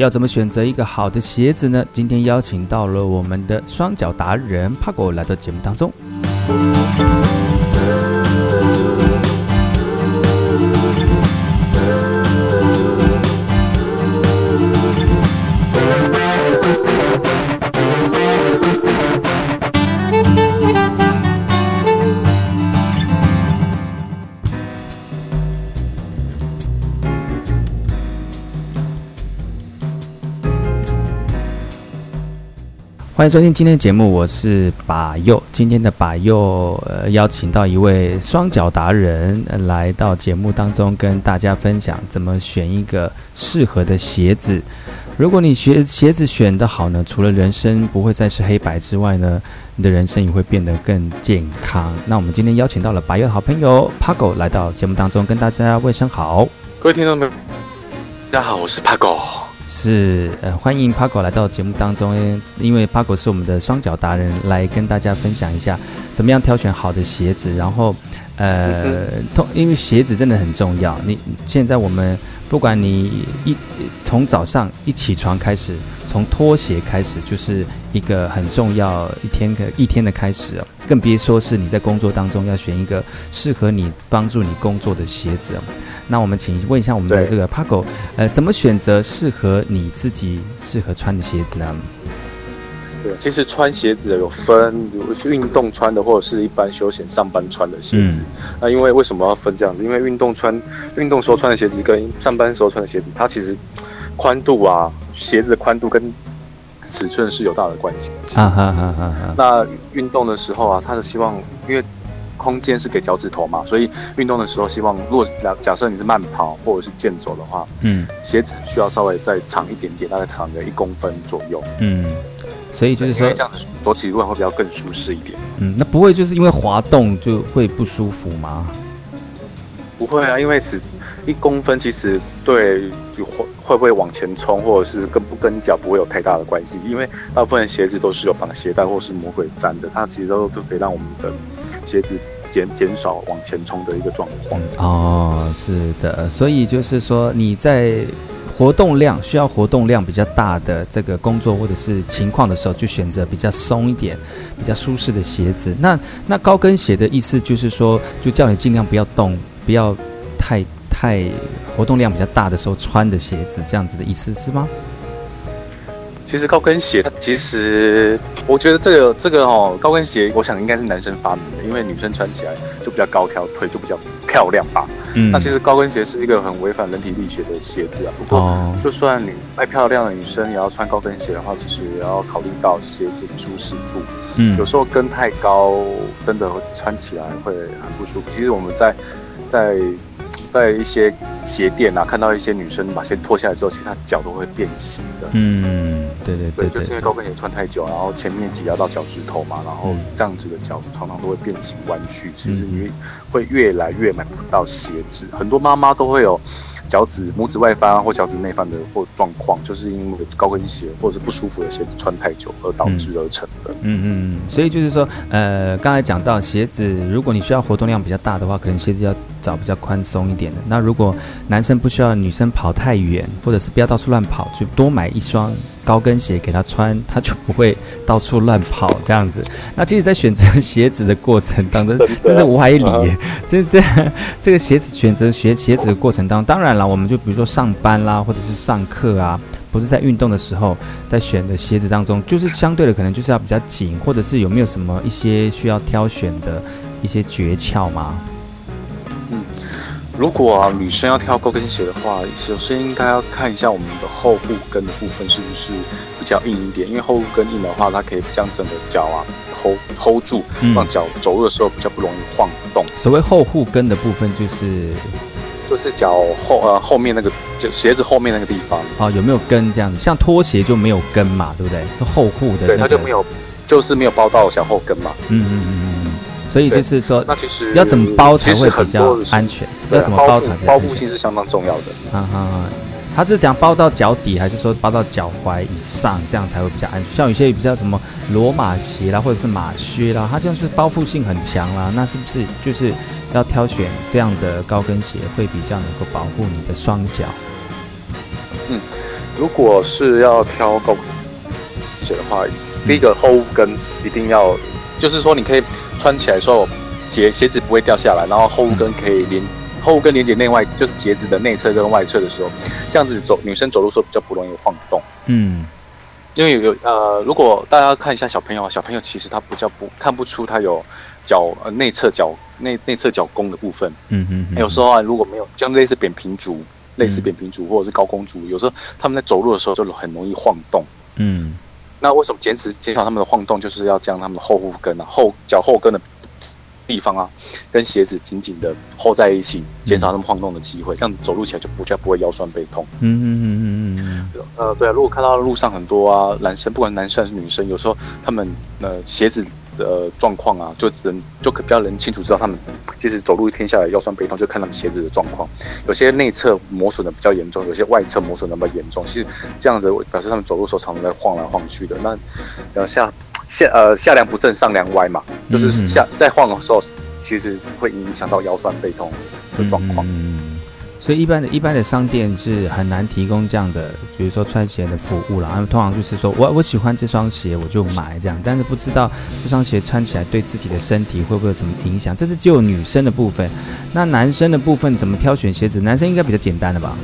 要怎么选择一个好的鞋子呢？今天邀请到了我们的双脚达人帕狗来到节目当中。欢迎收听今天的节目，我是把右。今天的把右呃邀请到一位双脚达人来到节目当中，跟大家分享怎么选一个适合的鞋子。如果你学鞋子选得好呢，除了人生不会再是黑白之外呢，你的人生也会变得更健康。那我们今天邀请到了把右的好朋友 Paco 来到节目当中，跟大家问声好。各位听众们，大家好，我是 Paco。是呃，欢迎 Paco 来到节目当中，因为 Paco 是我们的双脚达人，来跟大家分享一下怎么样挑选好的鞋子。然后，呃，通因为鞋子真的很重要。你现在我们不管你一从早上一起床开始，从拖鞋开始，就是一个很重要一天的一天的开始哦。更别说是你在工作当中要选一个适合你帮助你工作的鞋子哦。那我们请问一下我们的这个 Paco，呃，怎么选择适合你自己适合穿的鞋子呢？对，其实穿鞋子有分，比如运动穿的，或者是一般休闲上班穿的鞋子。嗯、那因为为什么要分这样子？因为运动穿运动时候穿的鞋子跟上班时候穿的鞋子，它其实宽度啊，鞋子的宽度跟尺寸是有大的关系。啊哈哈哈哈。那运动的时候啊，他是希望因为。空间是给脚趾头嘛，所以运动的时候希望，如果假假设你是慢跑或者是健走的话，嗯，鞋子需要稍微再长一点点，大概长个一公分左右，嗯，所以就是说这样子走起路来会比较更舒适一点，嗯，那不会就是因为滑动就会不舒服吗？不会啊，因为此一公分其实对会会不会往前冲，或者是跟不跟脚不会有太大的关系，因为大部分鞋子都是有绑鞋带或是魔鬼粘的，它其实都都可以让我们的。鞋子减减少往前冲的一个状况哦，是的，所以就是说你在活动量需要活动量比较大的这个工作或者是情况的时候，就选择比较松一点、比较舒适的鞋子。那那高跟鞋的意思就是说，就叫你尽量不要动，不要太太活动量比较大的时候穿的鞋子，这样子的意思是吗？其实高跟鞋，它其实我觉得这个这个哦，高跟鞋，我想应该是男生发明的，因为女生穿起来就比较高挑，腿就比较漂亮吧。嗯，那其实高跟鞋是一个很违反人体力学的鞋子啊。不过，就算你爱漂亮的女生也要穿高跟鞋的话，其实也要考虑到鞋子的舒适度。嗯，有时候跟太高，真的会穿起来会很不舒服。其实我们在在。在一些鞋垫啊，看到一些女生把鞋脱下来之后，其实她脚都会变形的。嗯，对对对，对，就是因为高跟鞋穿太久，然后前面挤压到脚趾头嘛，然后这样子的脚常常都会变形弯曲，其实你会越来越买不到鞋子。很多妈妈都会有。脚趾、拇指外翻或脚趾内翻的或状况，就是因为高跟鞋或者是不舒服的鞋子穿太久而导致而成的。嗯嗯嗯，所以就是说，呃，刚才讲到鞋子，如果你需要活动量比较大的话，可能鞋子要找比较宽松一点的。那如果男生不需要女生跑太远，或者是不要到处乱跑，就多买一双。高跟鞋给他穿，他就不会到处乱跑这样子。那其实，在选择鞋子的过程当中，真是无海理。这 这这个鞋子选择鞋鞋子的过程当中，当然了，我们就比如说上班啦，或者是上课啊，不是在运动的时候，在选的鞋子当中，就是相对的可能就是要比较紧，或者是有没有什么一些需要挑选的一些诀窍吗？如果啊，女生要挑高跟鞋的话，首先应该要看一下我们的后护跟的部分是不是比较硬一点，因为后护跟硬的话，它可以将整个脚啊 hold hold 住，让脚走路的时候比较不容易晃动。嗯、所谓后护跟的部分就是就是脚后呃后面那个就鞋子后面那个地方啊，有没有跟这样子？像拖鞋就没有跟嘛，对不对？后护的、那个，对，它就没有，就是没有包到小后跟嘛。嗯嗯嗯嗯。所以就是说，那其实要怎么包才会比较安全？要怎么包才包覆性是相当重要的。啊哈，它是讲包到脚底，还是说包到脚踝以上，这样才会比较安全？像有些比较什么罗马鞋啦，或者是马靴啦，它就是包覆性很强啦。那是不是就是要挑选这样的高跟鞋，会比较能够保护你的双脚？嗯。如果是要挑高跟鞋的话，第一个后跟一定要，就是说你可以穿起来的时候，鞋鞋子不会掉下来，然后后跟可以连后跟连接内外，就是鞋子的内侧跟外侧的时候，这样子走女生走路的时候比较不容易晃动。嗯。因为有有呃，如果大家看一下小朋友啊，小朋友其实他不叫不看不出他有脚呃内侧脚内内侧脚弓的部分，嗯嗯，有时候啊如果没有像类似扁平足，类似扁平足或者是高弓足，有时候他们在走路的时候就很容易晃动，嗯，那为什么减脂减少他们的晃动，就是要将他们的后护跟啊后脚后跟的。地方啊，跟鞋子紧紧的 hold 在一起，减少他们晃动的机会，这样子走路起来就不就不会腰酸背痛。嗯嗯嗯嗯嗯呃，对啊，如果看到路上很多啊，男生不管男生还是女生，有时候他们呃鞋子的状况啊，就能就可比较能清楚知道他们其实走路一天下来腰酸背痛，就看他们鞋子的状况。有些内侧磨损的比较严重，有些外侧磨损的比较严重。其实这样子表示他们走路的时候常常在晃来晃去的。那像下。下呃下梁不正上梁歪嘛，就是下在晃的时候，其实会影响到腰酸背痛的状况。嗯，所以一般的一般的商店是很难提供这样的，比如说穿鞋的服务了。他们通常就是说我我喜欢这双鞋，我就买这样，但是不知道这双鞋穿起来对自己的身体会不会有什么影响。这是只有女生的部分，那男生的部分怎么挑选鞋子？男生应该比较简单的吧？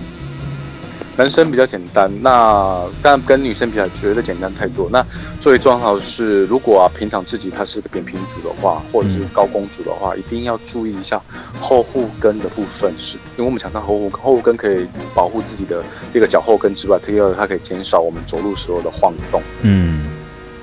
男生比较简单，那但跟女生比较觉得简单太多。那最重要的是，如果啊平常自己他是个扁平足的话，或者是高弓足的话，一定要注意一下后护跟的部分是，是因为我们讲到后护后护跟可以保护自己的这个脚后跟之外，第二它可以减少我们走路时候的晃动。嗯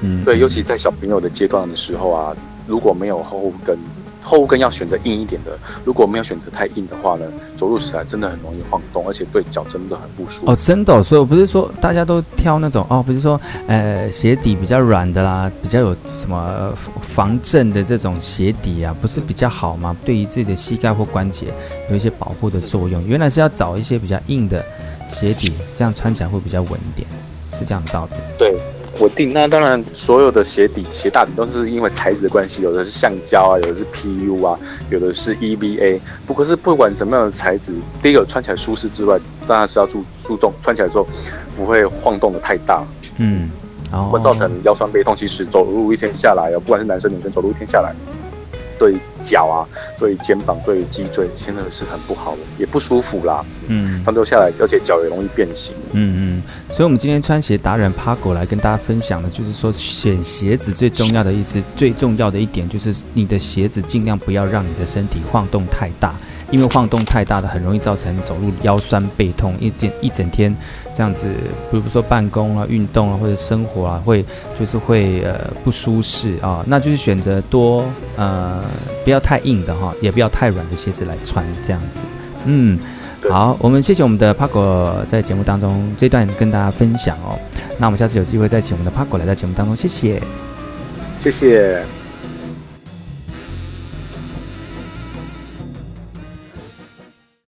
嗯，对，尤其在小朋友的阶段的时候啊，如果没有后护跟。后跟要选择硬一点的，如果没有选择太硬的话呢，走路起来真的很容易晃动，而且对脚真的很不舒服。哦，真的，所以我不是说大家都挑那种哦，不是说呃鞋底比较软的啦，比较有什么防震的这种鞋底啊，不是比较好吗？对于自己的膝盖或关节有一些保护的作用。原来是要找一些比较硬的鞋底，这样穿起来会比较稳一点，是这样的道理。对。稳定，那当然，所有的鞋底、鞋大底都是因为材质的关系，有的是橡胶啊，有的是 PU 啊，有的是 EVA。不过是不管什么样的材质，第一个穿起来舒适之外，当然是要注注重穿起来之后不会晃动的太大，嗯，然后会造成腰酸背痛。其实走路一天下来，不管是男生女生，走路一天下来。对脚啊，对肩膀，对脊椎，现在是很不好的，也不舒服啦。嗯，长久下来，而且脚也容易变形。嗯嗯，所以，我们今天穿鞋达人 Paco 来跟大家分享的，就是说选鞋子最重要的意思，最重要的一点就是你的鞋子尽量不要让你的身体晃动太大。因为晃动太大的，很容易造成走路腰酸背痛，一整一整天这样子，比如说办公啊、运动啊或者生活啊，会就是会呃不舒适啊，那就是选择多呃不要太硬的哈，也不要太软的鞋子来穿这样子。嗯，好，我们谢谢我们的 Paco 在节目当中这段跟大家分享哦，那我们下次有机会再请我们的 Paco 来到节目当中，谢谢，谢谢。